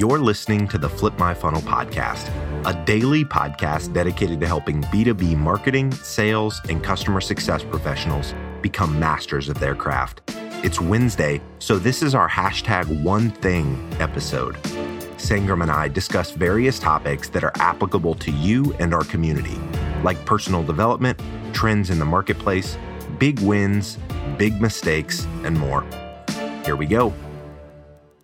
You're listening to the Flip My Funnel podcast, a daily podcast dedicated to helping B2B marketing, sales, and customer success professionals become masters of their craft. It's Wednesday, so this is our hashtag one thing episode. Sangram and I discuss various topics that are applicable to you and our community, like personal development, trends in the marketplace, big wins, big mistakes, and more. Here we go.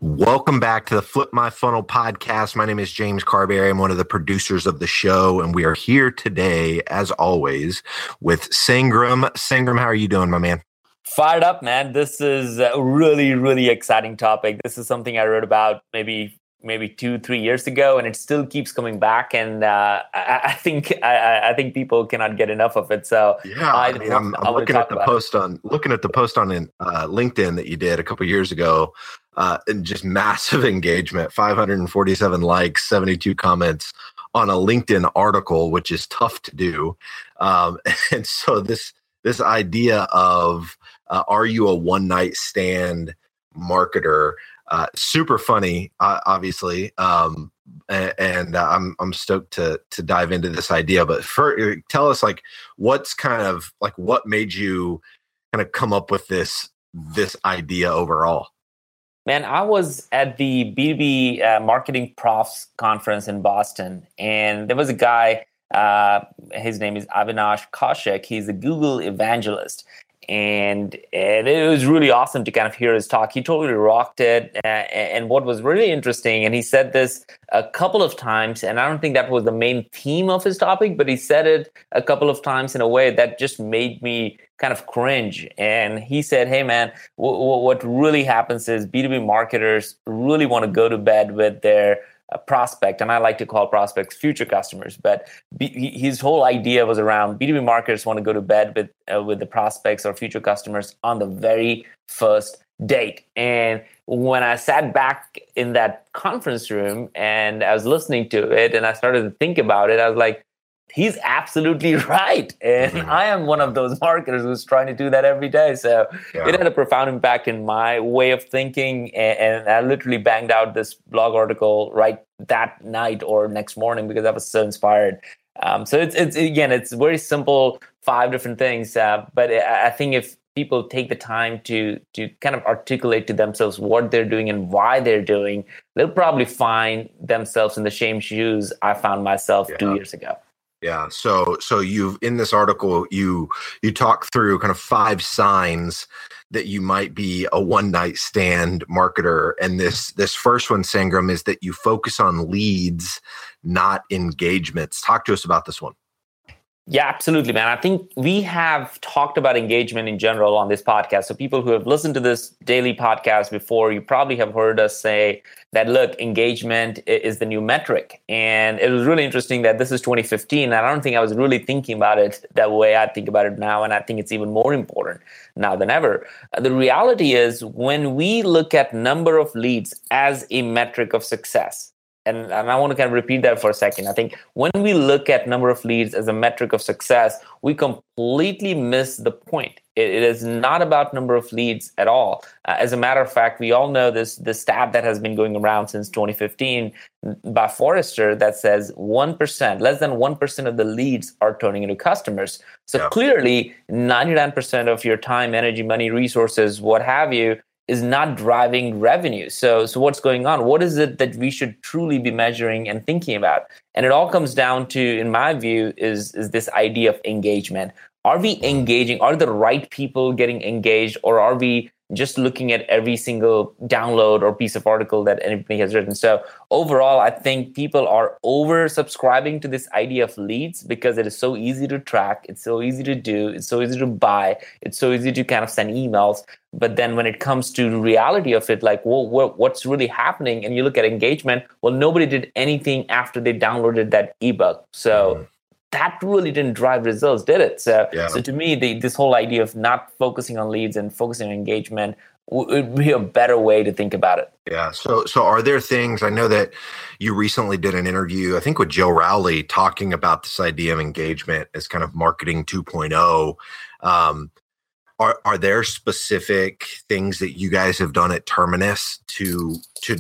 Welcome back to the Flip My Funnel podcast. My name is James Carbary. I'm one of the producers of the show, and we are here today, as always, with Sangram. Sangram, how are you doing, my man? Fired up, man. This is a really, really exciting topic. This is something I wrote about maybe maybe two, three years ago, and it still keeps coming back. And uh, I, I, think I, I, think people cannot get enough of it. So yeah, I, I mean, I'm, I'm looking at the post it. on looking at the post on uh, LinkedIn that you did a couple years ago, uh, and just massive engagement 547 likes, 72 comments on a LinkedIn article, which is tough to do. Um, and so this this idea of uh, are you a one night stand marketer? Uh, super funny, uh, obviously, um, and, and I'm I'm stoked to to dive into this idea. But for, tell us, like, what's kind of like what made you kind of come up with this this idea overall? Man, I was at the B2B uh, Marketing Profs conference in Boston, and there was a guy. Uh, his name is Avinash Kaushik. He's a Google evangelist, and and it was really awesome to kind of hear his talk. He totally rocked it, uh, and what was really interesting, and he said this a couple of times, and I don't think that was the main theme of his topic, but he said it a couple of times in a way that just made me kind of cringe. And he said, "Hey, man, w- w- what really happens is B two B marketers really want to go to bed with their." a prospect, and I like to call prospects future customers. But B, his whole idea was around B2B marketers want to go to bed with uh, with the prospects or future customers on the very first date. And when I sat back in that conference room and I was listening to it, and I started to think about it, I was like, he's absolutely right. And mm-hmm. I am one of those marketers who's trying to do that every day. So yeah. it had a profound impact in my way of thinking. And, and, I literally banged out this blog article right that night or next morning because I was so inspired. Um, so it's, it's, again, it's very simple, five different things. Uh, but I think if people take the time to to kind of articulate to themselves what they're doing and why they're doing, they'll probably find themselves in the same shoes I found myself yeah. two years ago. Yeah. So so you've in this article you you talk through kind of five signs that you might be a one night stand marketer and this this first one sangram is that you focus on leads not engagements talk to us about this one yeah, absolutely, man. I think we have talked about engagement in general on this podcast. So, people who have listened to this daily podcast before, you probably have heard us say that look, engagement is the new metric. And it was really interesting that this is 2015. And I don't think I was really thinking about it that way I think about it now. And I think it's even more important now than ever. Uh, the reality is, when we look at number of leads as a metric of success, and, and I want to kind of repeat that for a second. I think when we look at number of leads as a metric of success, we completely miss the point. it, it is not about number of leads at all. Uh, as a matter of fact, we all know this the stat that has been going around since 2015 by Forrester that says 1%, less than 1% of the leads are turning into customers. So yeah. clearly, 99% of your time, energy, money, resources, what have you, is not driving revenue. So, so what's going on? What is it that we should truly be measuring and thinking about? And it all comes down to, in my view, is is this idea of engagement. Are we engaging? Are the right people getting engaged, or are we just looking at every single download or piece of article that anybody has written. So overall, I think people are over subscribing to this idea of leads because it is so easy to track, it's so easy to do, it's so easy to buy, it's so easy to kind of send emails. But then when it comes to the reality of it, like, well, what's really happening? And you look at engagement, well, nobody did anything after they downloaded that ebook. So mm-hmm that really didn't drive results, did it? So, yeah. so to me, the, this whole idea of not focusing on leads and focusing on engagement would be a better way to think about it. Yeah. So, so are there things? I know that you recently did an interview, I think with Joe Rowley, talking about this idea of engagement as kind of marketing 2.0. Um, are are there specific things that you guys have done at Terminus to to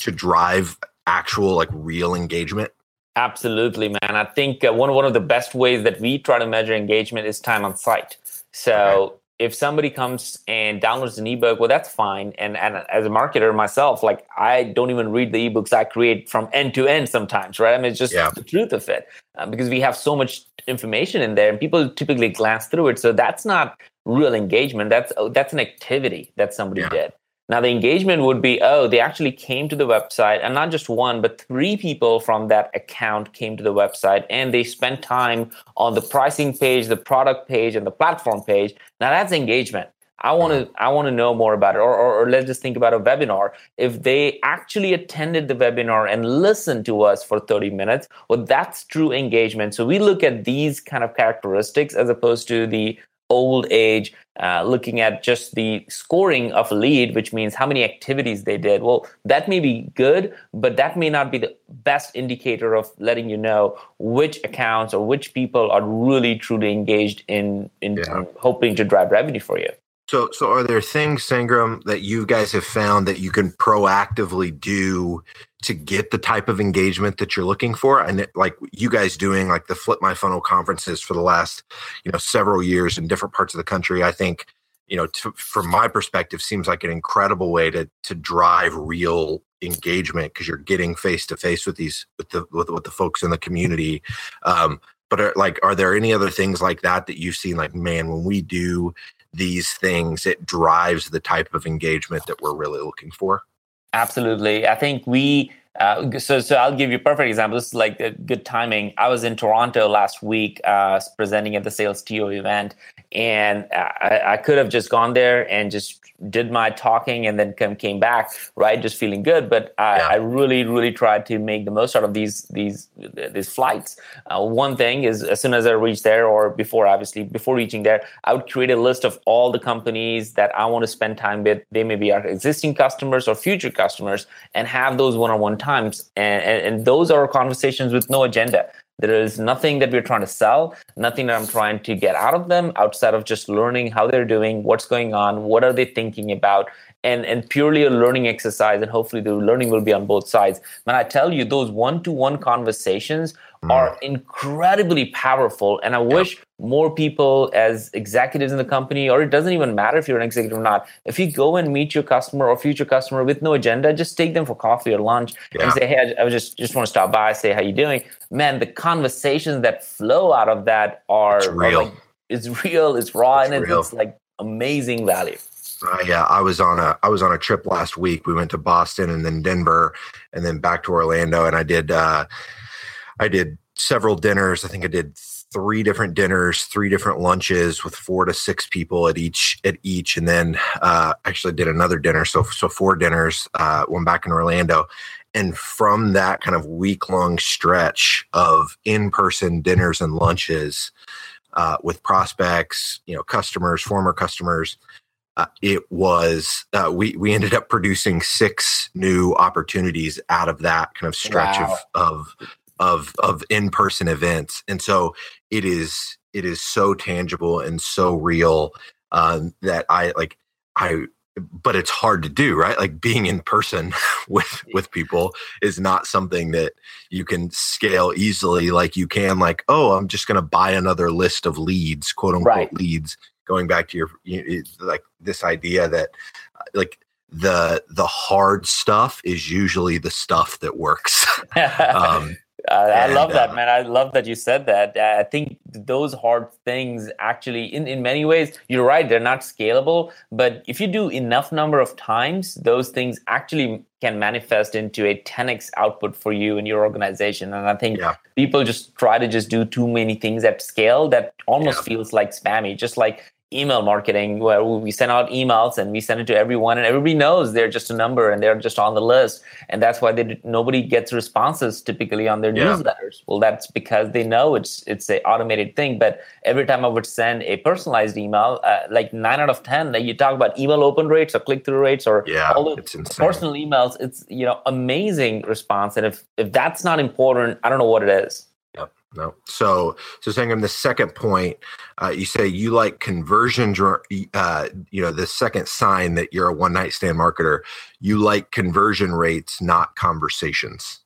to drive actual like real engagement? Absolutely, man. I think uh, one one of the best ways that we try to measure engagement is time on site. So okay. if somebody comes and downloads an ebook, well, that's fine. And and as a marketer myself, like I don't even read the ebooks I create from end to end sometimes, right? I mean, it's just yeah. the truth of it uh, because we have so much information in there, and people typically glance through it. So that's not real engagement. That's that's an activity that somebody yeah. did. Now, the engagement would be oh, they actually came to the website, and not just one, but three people from that account came to the website and they spent time on the pricing page, the product page, and the platform page. Now, that's engagement. I want to mm-hmm. I want to know more about it. Or, or, or, let's just think about a webinar. If they actually attended the webinar and listened to us for 30 minutes, well, that's true engagement. So we look at these kind of characteristics as opposed to the old age, uh, looking at just the scoring of a lead, which means how many activities they did. Well, that may be good, but that may not be the best indicator of letting you know which accounts or which people are really truly engaged in in, yeah. in hoping to drive revenue for you. So, so are there things, Sangram, that you guys have found that you can proactively do to get the type of engagement that you're looking for? And it, like you guys doing like the Flip My Funnel conferences for the last, you know, several years in different parts of the country, I think, you know, to, from my perspective, seems like an incredible way to to drive real engagement because you're getting face to face with these with the with, with the folks in the community. Um, but are, like, are there any other things like that that you've seen? Like, man, when we do these things, it drives the type of engagement that we're really looking for. Absolutely. I think we uh, so, so I'll give you a perfect example. This is like good timing. I was in Toronto last week, uh, presenting at the Sales TO event, and I, I, could have just gone there and just did my talking and then come, came back right just feeling good. But I, yeah. I really really tried to make the most out of these these these flights. Uh, one thing is as soon as i reach there or before obviously before reaching there i would create a list of all the companies that i want to spend time with. They may be our existing customers or future customers and have those one-on-one times. And, and, and those are conversations with no agenda there is nothing that we're trying to sell, nothing that I'm trying to get out of them outside of just learning how they're doing, what's going on, what are they thinking about, and, and purely a learning exercise. And hopefully the learning will be on both sides. When I tell you, those one to one conversations. Are incredibly powerful. And I wish more people as executives in the company, or it doesn't even matter if you're an executive or not, if you go and meet your customer or future customer with no agenda, just take them for coffee or lunch yeah. and say, hey, I, I just, just want to stop by, say how you doing. Man, the conversations that flow out of that are, it's real. Are like, it's real, it's raw, it's and it's, it's like amazing value. Uh, yeah, I was on a I was on a trip last week. We went to Boston and then Denver and then back to Orlando and I did uh I did several dinners. I think I did three different dinners, three different lunches with four to six people at each at each, and then uh, actually did another dinner. So so four dinners. Uh, one back in Orlando, and from that kind of week long stretch of in person dinners and lunches uh, with prospects, you know, customers, former customers. Uh, it was uh, we we ended up producing six new opportunities out of that kind of stretch wow. of of of of in-person events and so it is it is so tangible and so real um, that i like i but it's hard to do right like being in person with with people is not something that you can scale easily like you can like oh i'm just going to buy another list of leads quote unquote right. leads going back to your you like this idea that uh, like the the hard stuff is usually the stuff that works um, I love that, uh, man. I love that you said that. I think those hard things actually, in, in many ways, you're right, they're not scalable. But if you do enough number of times, those things actually can manifest into a 10x output for you and your organization. And I think yeah. people just try to just do too many things at scale that almost yeah. feels like spammy. Just like email marketing where we send out emails and we send it to everyone and everybody knows they're just a number and they're just on the list. And that's why they nobody gets responses typically on their yeah. newsletters. Well that's because they know it's it's a automated thing. But every time i would send a personalized email uh, like 9 out of 10 like you talk about email open rates or click-through rates or yeah, all the personal emails it's you know amazing response. And if if that's not important i don't know what it is. No. So, so Sangram, the second point, uh, you say you like conversion. Uh, you know, the second sign that you're a one night stand marketer, you like conversion rates, not conversations.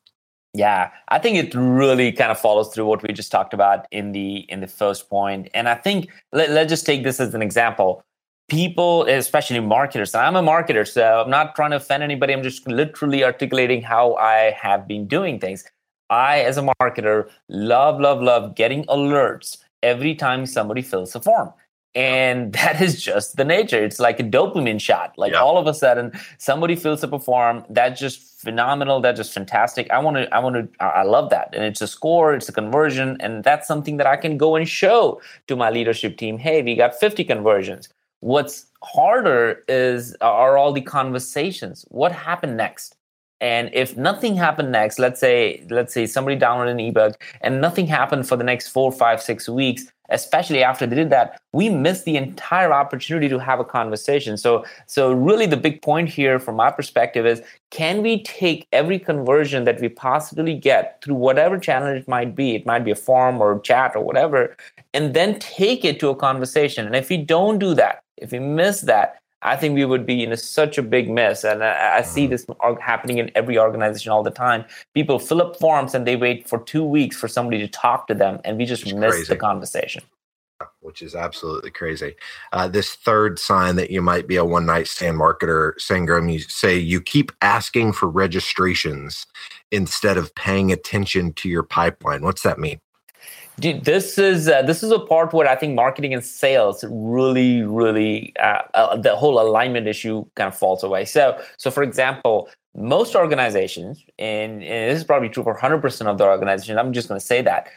Yeah, I think it really kind of follows through what we just talked about in the in the first point. And I think let, let's just take this as an example. People, especially marketers, I'm a marketer, so I'm not trying to offend anybody. I'm just literally articulating how I have been doing things. I, as a marketer, love, love, love getting alerts every time somebody fills a form. And that is just the nature. It's like a dopamine shot. Like yeah. all of a sudden, somebody fills up a form. That's just phenomenal. That's just fantastic. I want to, I want to, I love that. And it's a score, it's a conversion. And that's something that I can go and show to my leadership team. Hey, we got 50 conversions. What's harder is are all the conversations. What happened next? And if nothing happened next let's say let's say somebody downloaded an ebook and nothing happened for the next four five six weeks especially after they did that we missed the entire opportunity to have a conversation. So so really the big point here from my perspective is can we take every conversion that we possibly get through whatever channel it might be it might be a form or chat or whatever and then take it to a conversation? And if we don't do that if we miss that I think we would be in a, such a big mess. And I, I see mm-hmm. this happening in every organization all the time. People fill up forms and they wait for two weeks for somebody to talk to them, and we just it's miss crazy. the conversation. Which is absolutely crazy. Uh, this third sign that you might be a one night stand marketer, Sangram, you say you keep asking for registrations instead of paying attention to your pipeline. What's that mean? Dude, this is uh, this is a part where I think marketing and sales really, really uh, uh, the whole alignment issue kind of falls away. So, so for example, most organizations, and, and this is probably true for 100% of the organizations. I'm just going to say that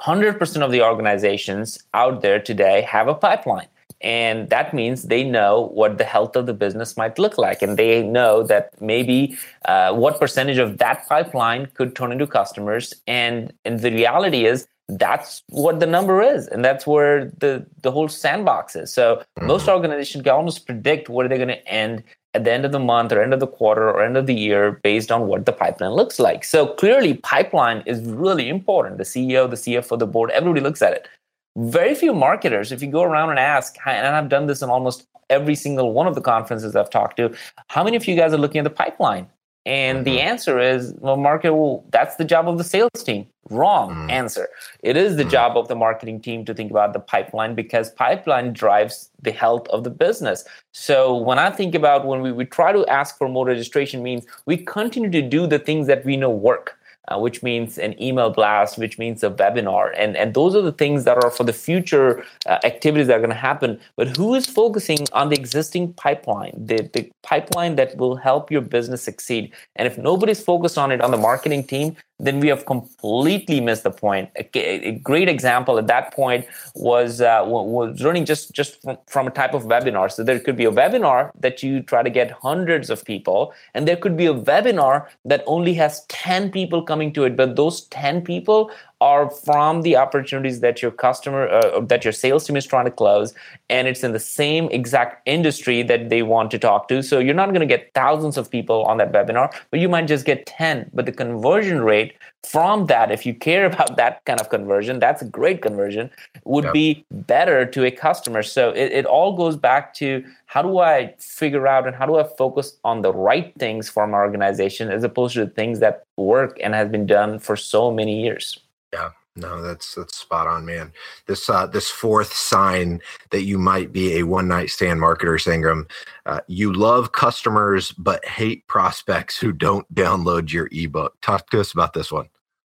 100% of the organizations out there today have a pipeline. And that means they know what the health of the business might look like. And they know that maybe uh, what percentage of that pipeline could turn into customers. And, and the reality is, that's what the number is and that's where the the whole sandbox is. So mm-hmm. most organizations can almost predict where they're going to end at the end of the month or end of the quarter or end of the year based on what the pipeline looks like. So clearly pipeline is really important. The ceo the cfo the board everybody looks at it. Very few marketers if you go around and ask and i've done this in almost every single one of the conferences i've talked to how many of you guys are looking at the pipeline and the mm-hmm. answer is, well, market, well, that's the job of the sales team. Wrong mm. answer. It is the mm. job of the marketing team to think about the pipeline because pipeline drives the health of the business. So when I think about when we, we try to ask for more registration means we continue to do the things that we know work uh, which means an email blast, which means a webinar. And, and those are the things that are for the future uh, activities that are going to happen. But who is focusing on the existing pipeline, the, the pipeline that will help your business succeed? And if nobody's focused on it on the marketing team, then we have completely missed the point. A, a great example at that point was uh, was learning just just from, from, a type of webinar. So there could be a webinar that you try to get hundreds of people, and there could be a webinar that only has ten people coming to it. But those ten people are from the opportunities that your customer uh, that your sales team is trying to close and it's in the same exact industry that they want to talk to. So you're not going to get thousands of people on that webinar but you might just get 10 but the conversion rate from that if you care about that kind of conversion that's a great conversion would yep. be better to a customer. So it, it all goes back to how do i figure out and how do i focus on the right things for my organization as opposed to the things that work and has been done for so many years yeah, no, that's that's spot on, man. This uh, this fourth sign that you might be a one night stand marketer, Sangram. Uh, you love customers but hate prospects who don't download your ebook. Talk to us about this one.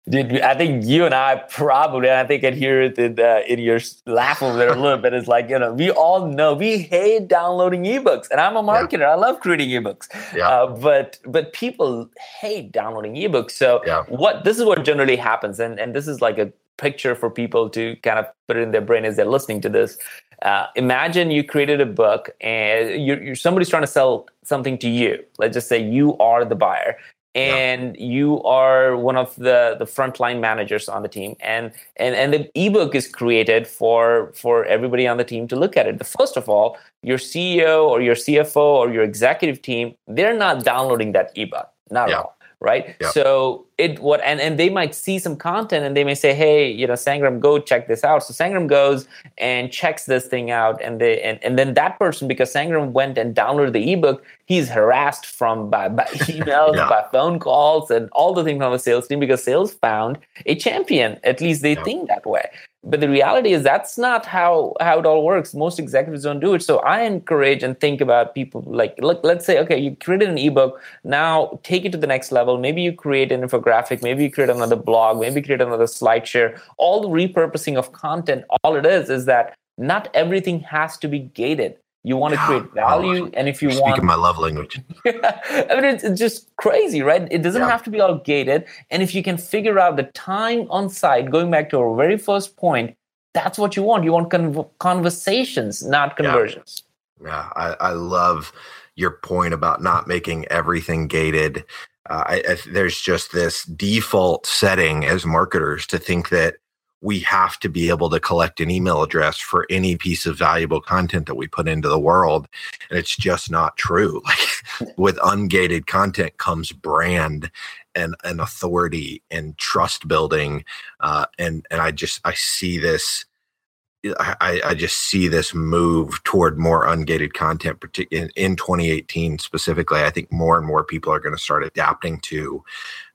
Dude, I think you and I probably, I think I hear it in, uh, in your laugh over there a little bit. It's like, you know, we all know we hate downloading ebooks. And I'm a marketer. Yeah. I love creating ebooks. Yeah. Uh, but but people hate downloading ebooks. So yeah. what this is what generally happens. And, and this is like a picture for people to kind of put it in their brain as they're listening to this. Uh, imagine you created a book and you're, you're, somebody's trying to sell something to you. Let's just say you are the buyer and yeah. you are one of the the frontline managers on the team and and and the ebook is created for for everybody on the team to look at it the first of all your ceo or your cfo or your executive team they're not downloading that ebook not yeah. at all right yeah. so it what and, and they might see some content and they may say hey you know sangram go check this out so sangram goes and checks this thing out and they and, and then that person because sangram went and downloaded the ebook he's harassed from by, by emails yeah. by phone calls and all the things from the sales team because sales found a champion at least they yeah. think that way but the reality is that's not how how it all works. Most executives don't do it. So i encourage and think about people like look let's say okay you created an ebook. Now take it to the next level. Maybe you create an infographic. Maybe you create another blog. Maybe create another slide share all the repurposing of content all it is is that not everything has to be gated you want to create value and if you want speaking my love language. Yeah, i mean it's, it's, just crazy right? It doesn't yeah. have to be all gated and if you can figure out the time on site going back to our very first point that's what you want. You want con- conversations not conversions. Yeah, yeah. I, I, love your point about not making everything gated. Uh, I, I, there's just this default setting as marketers to think that we have to be able to collect an email address for any piece of valuable content that we put into the world. And it's just not true. Like with ungated content comes brand and, and authority and trust building. Uh, and and i just i see this I, I just see this move toward more ungated content in, in 2018 specifically i think more and more people are going to start adapting to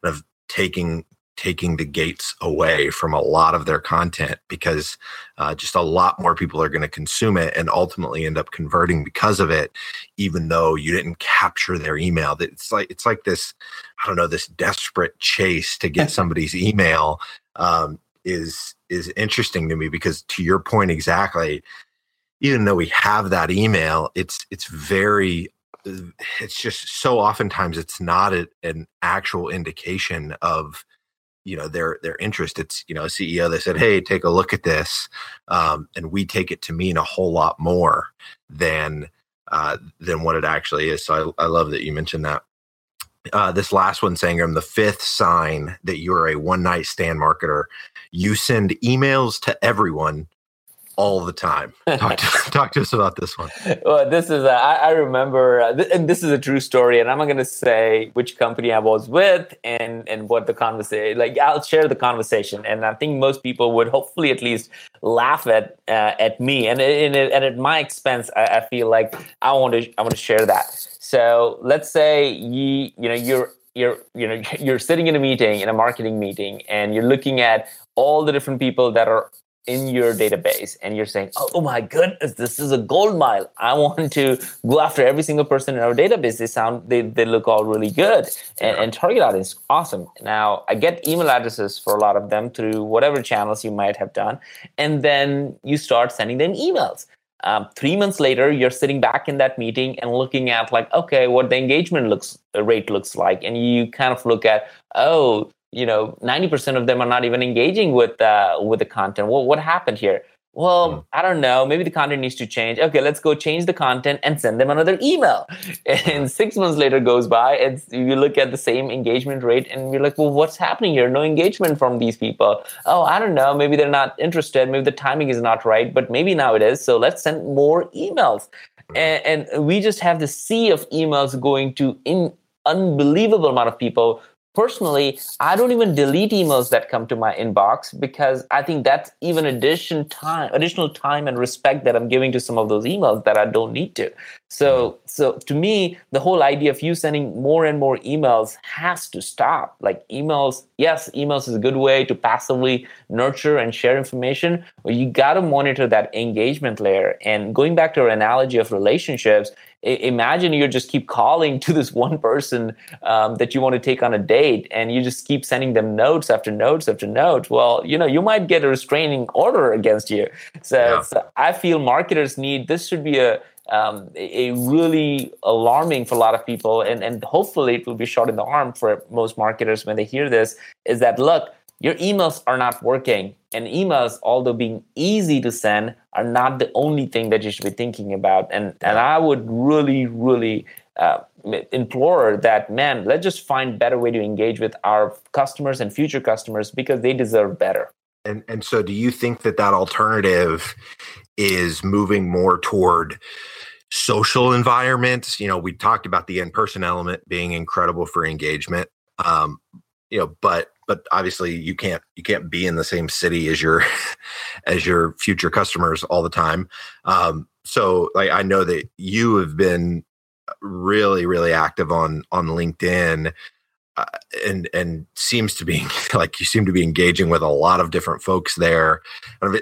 of taking taking the gates away from a lot of their content because uh, just a lot more people are going to consume it and ultimately end up converting because of it even though you didn't capture their email. It's like it's like this i don't know this desperate chase to get somebody's email um, is is interesting to me because to your point exactly even though we have that email it's it's very it's just so oftentimes it's not a, an actual indication of you know their their interest. It's you know a ceo they said hey take a look at this um, and we take it to mean a whole lot more than uh, than what it actually is. So i, I love that you mentioned that. Uh, this last one sangram the fifth sign that you're a one night stand marketer you send emails to everyone all the time. Talk to, talk to us about this one. Well, this is, a, I, I remember, uh, th- and this is a true story, and I'm not going to say which company I was with and, and what the conversation, like, I'll share the conversation. And I think most people would hopefully at least laugh at uh, at me. And, and, and at my expense, I, I feel like I want to I want to share that. So let's say you, you know, you're you're you know you're sitting in a meeting in a marketing meeting and you're looking at all the different people that are in your database and you're saying, oh, oh, my goodness, this is a gold mile. I want to go after every single person in our database. They sound, they, they look all really good. And, and target audience awesome. Now, I get email addresses for a lot of them through whatever channels you might have done. And then you start sending them emails. Um, three months later, you're sitting back in that meeting and looking at like, okay, what the engagement looks rate looks like, and you kind of look at, oh, you know 90% of them are not even engaging with uh, with the content. Well what happened here? Well mm. i don't know. Maybe the content needs to change. Okay let's go change the content and send them another email. And six months later goes by and you look at the same engagement rate and you're like well what's happening here? No engagement from these people. Oh i don't know. Maybe they're not interested. Maybe the timing is not right but maybe now it is. So let's send more emails. Hmm. and, and we just have the sea of emails going to in unbelievable amount of people personally i don't even delete emails that come to my inbox because i think that's even addition time additional time and respect that i'm giving to some of those emails that i don't need to so so to me the whole idea of you sending more and more emails has to stop. Like emails yes emails is a good way to passively nurture and share information but you got to monitor that engagement layer. And going back to our analogy of relationships imagine you just keep calling to this one person um, that you want to take on a date and you just keep sending them notes after notes after notes. Well you know you might get a restraining order against you. So, yeah. so i feel marketers need this should be a um, a really alarming for a lot of people and, and hopefully it will be shot in the arm for most marketers when they hear this is that look your emails are not working and emails although being easy to send are not the only thing that you should be thinking about. And and i would really really uh, implore that man let's just find better way to engage with our customers and future customers because they deserve better. And and so do you think that that alternative is moving more toward social environments you know we talked about the in-person element being incredible for engagement um, you know, but but obviously you can't you can't be in the same city as your as your future customers all the time. Um, so like I know that you have been really really active on on LinkedIn. Uh, and and seems to be like you seem to be engaging with a lot of different folks there.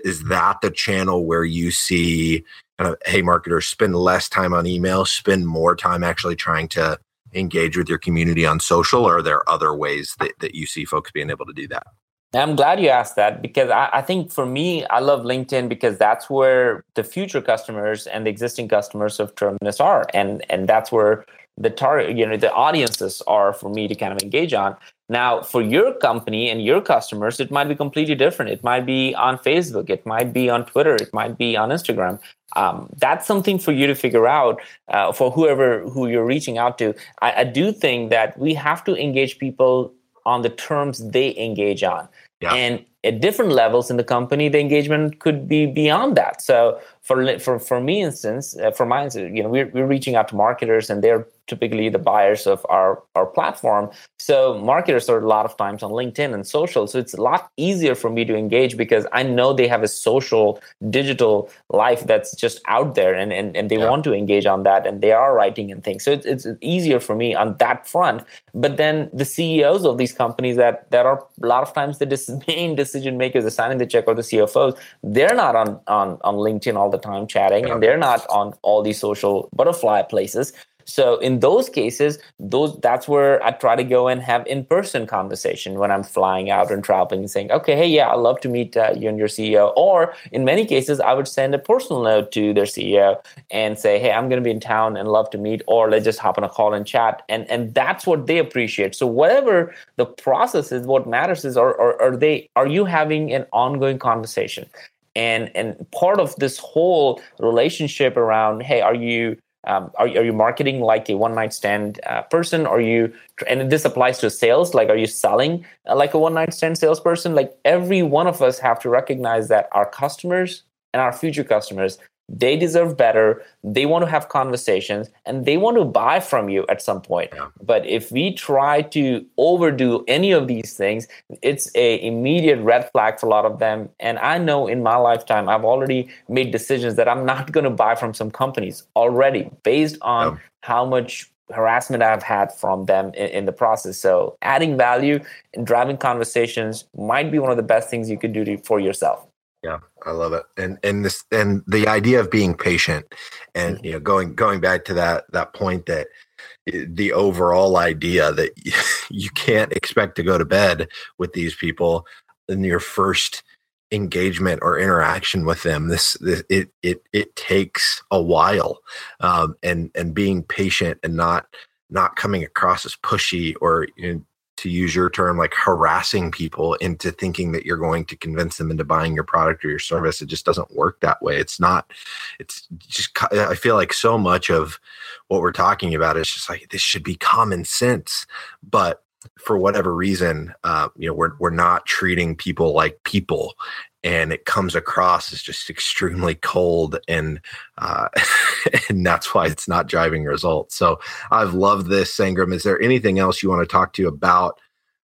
Is that the channel where you see kind of hey marketers spend less time on email, spend more time actually trying to engage with your community on social, or are there other ways that, that you see folks being able to do that? I'm glad you asked that because I, I, think for me, I love LinkedIn because that's where the future customers and the existing customers of Terminus are, and and that's where the target, you know, the audiences are for me to kind of engage on. Now, for your company and your customers, it might be completely different. It might be on Facebook, it might be on Twitter, it might be on Instagram. Um, that's something for you to figure out uh, for whoever who you're reaching out to. I, I do think that we have to engage people on the terms they engage on. Yeah. And at different levels in the company, the engagement could be beyond that. So for for for me, instance, uh, for my instance, you know, we're we're reaching out to marketers, and they're typically the buyers of our our platform. So marketers are a lot of times on LinkedIn and social. So it's a lot easier for me to engage because I know they have a social digital life that's just out there, and and, and they yeah. want to engage on that, and they are writing and things. So it's it's easier for me on that front. But then the CEOs of these companies that that are a lot of times the main decision makers, the signing the check or the CFOs, they're not on on on LinkedIn all the time chatting, and they're not on all these social butterfly places. So in those cases, those that's where I try to go and have in-person conversation when I'm flying out and traveling and saying, okay, hey, yeah, I'd love to meet uh, you and your CEO. Or in many cases, I would send a personal note to their CEO and say, hey, I'm going to be in town and love to meet, or let's just hop on a call and chat. And and that's what they appreciate. So whatever the process is, what matters is, are, are, are they are you having an ongoing conversation? And and part of this whole relationship around, hey, are you um, are, are you marketing like a one night stand uh, person? Are you, and this applies to sales, like, are you selling uh, like a one night stand salesperson? Like, every one of us have to recognize that our customers and our future customers they deserve better they want to have conversations and they want to buy from you at some point yeah. but if we try to overdo any of these things it's a immediate red flag for a lot of them and i know in my lifetime i've already made decisions that i'm not going to buy from some companies already based on yeah. how much harassment I've had from them in, in, the process. So adding value and driving conversations might be one of the best things you could do to, for yourself. Yeah, I love it. And and this and the idea of being patient and mm-hmm. you know going going back to that that point that the overall idea that you can't expect to go to bed with these people in your first engagement or interaction with them this, this it it it takes a while um, and and being patient and not not coming across as pushy or you know, to use your term, like harassing people into thinking that you're going to convince them into buying your product or your service. It just doesn't work that way. It's not, it's just, I feel like so much of what we're talking about is just like, this should be common sense. But for whatever reason, uh, you know, we're, we're not treating people like people and it comes across as just extremely cold and uh, and that's why it's not driving results. So i've loved this sangram. Is there anything else you want to talk to about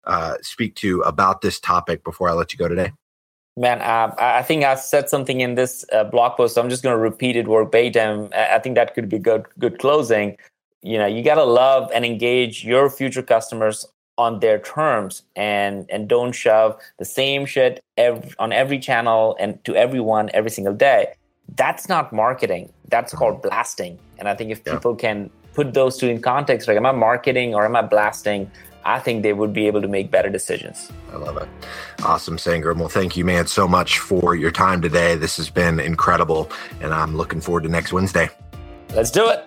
uh, speak to about this topic before i let you go today? Man uh, i think i said something in this uh, blog post so i'm just going to repeat it verbatim. I think that could be good good closing. You know you got to love and engage your future customers on their terms and and don't shove the same shit every, on every channel and to everyone every single day that's not marketing that's mm-hmm. called blasting and i think if yeah. people can put those two in context like am i marketing or am i blasting I think they would be able to make better decisions. I love it. Awesome, Sangram. Well, thank you, man, so much for your time today. This has been incredible, and I'm looking forward to next Wednesday. Let's do it.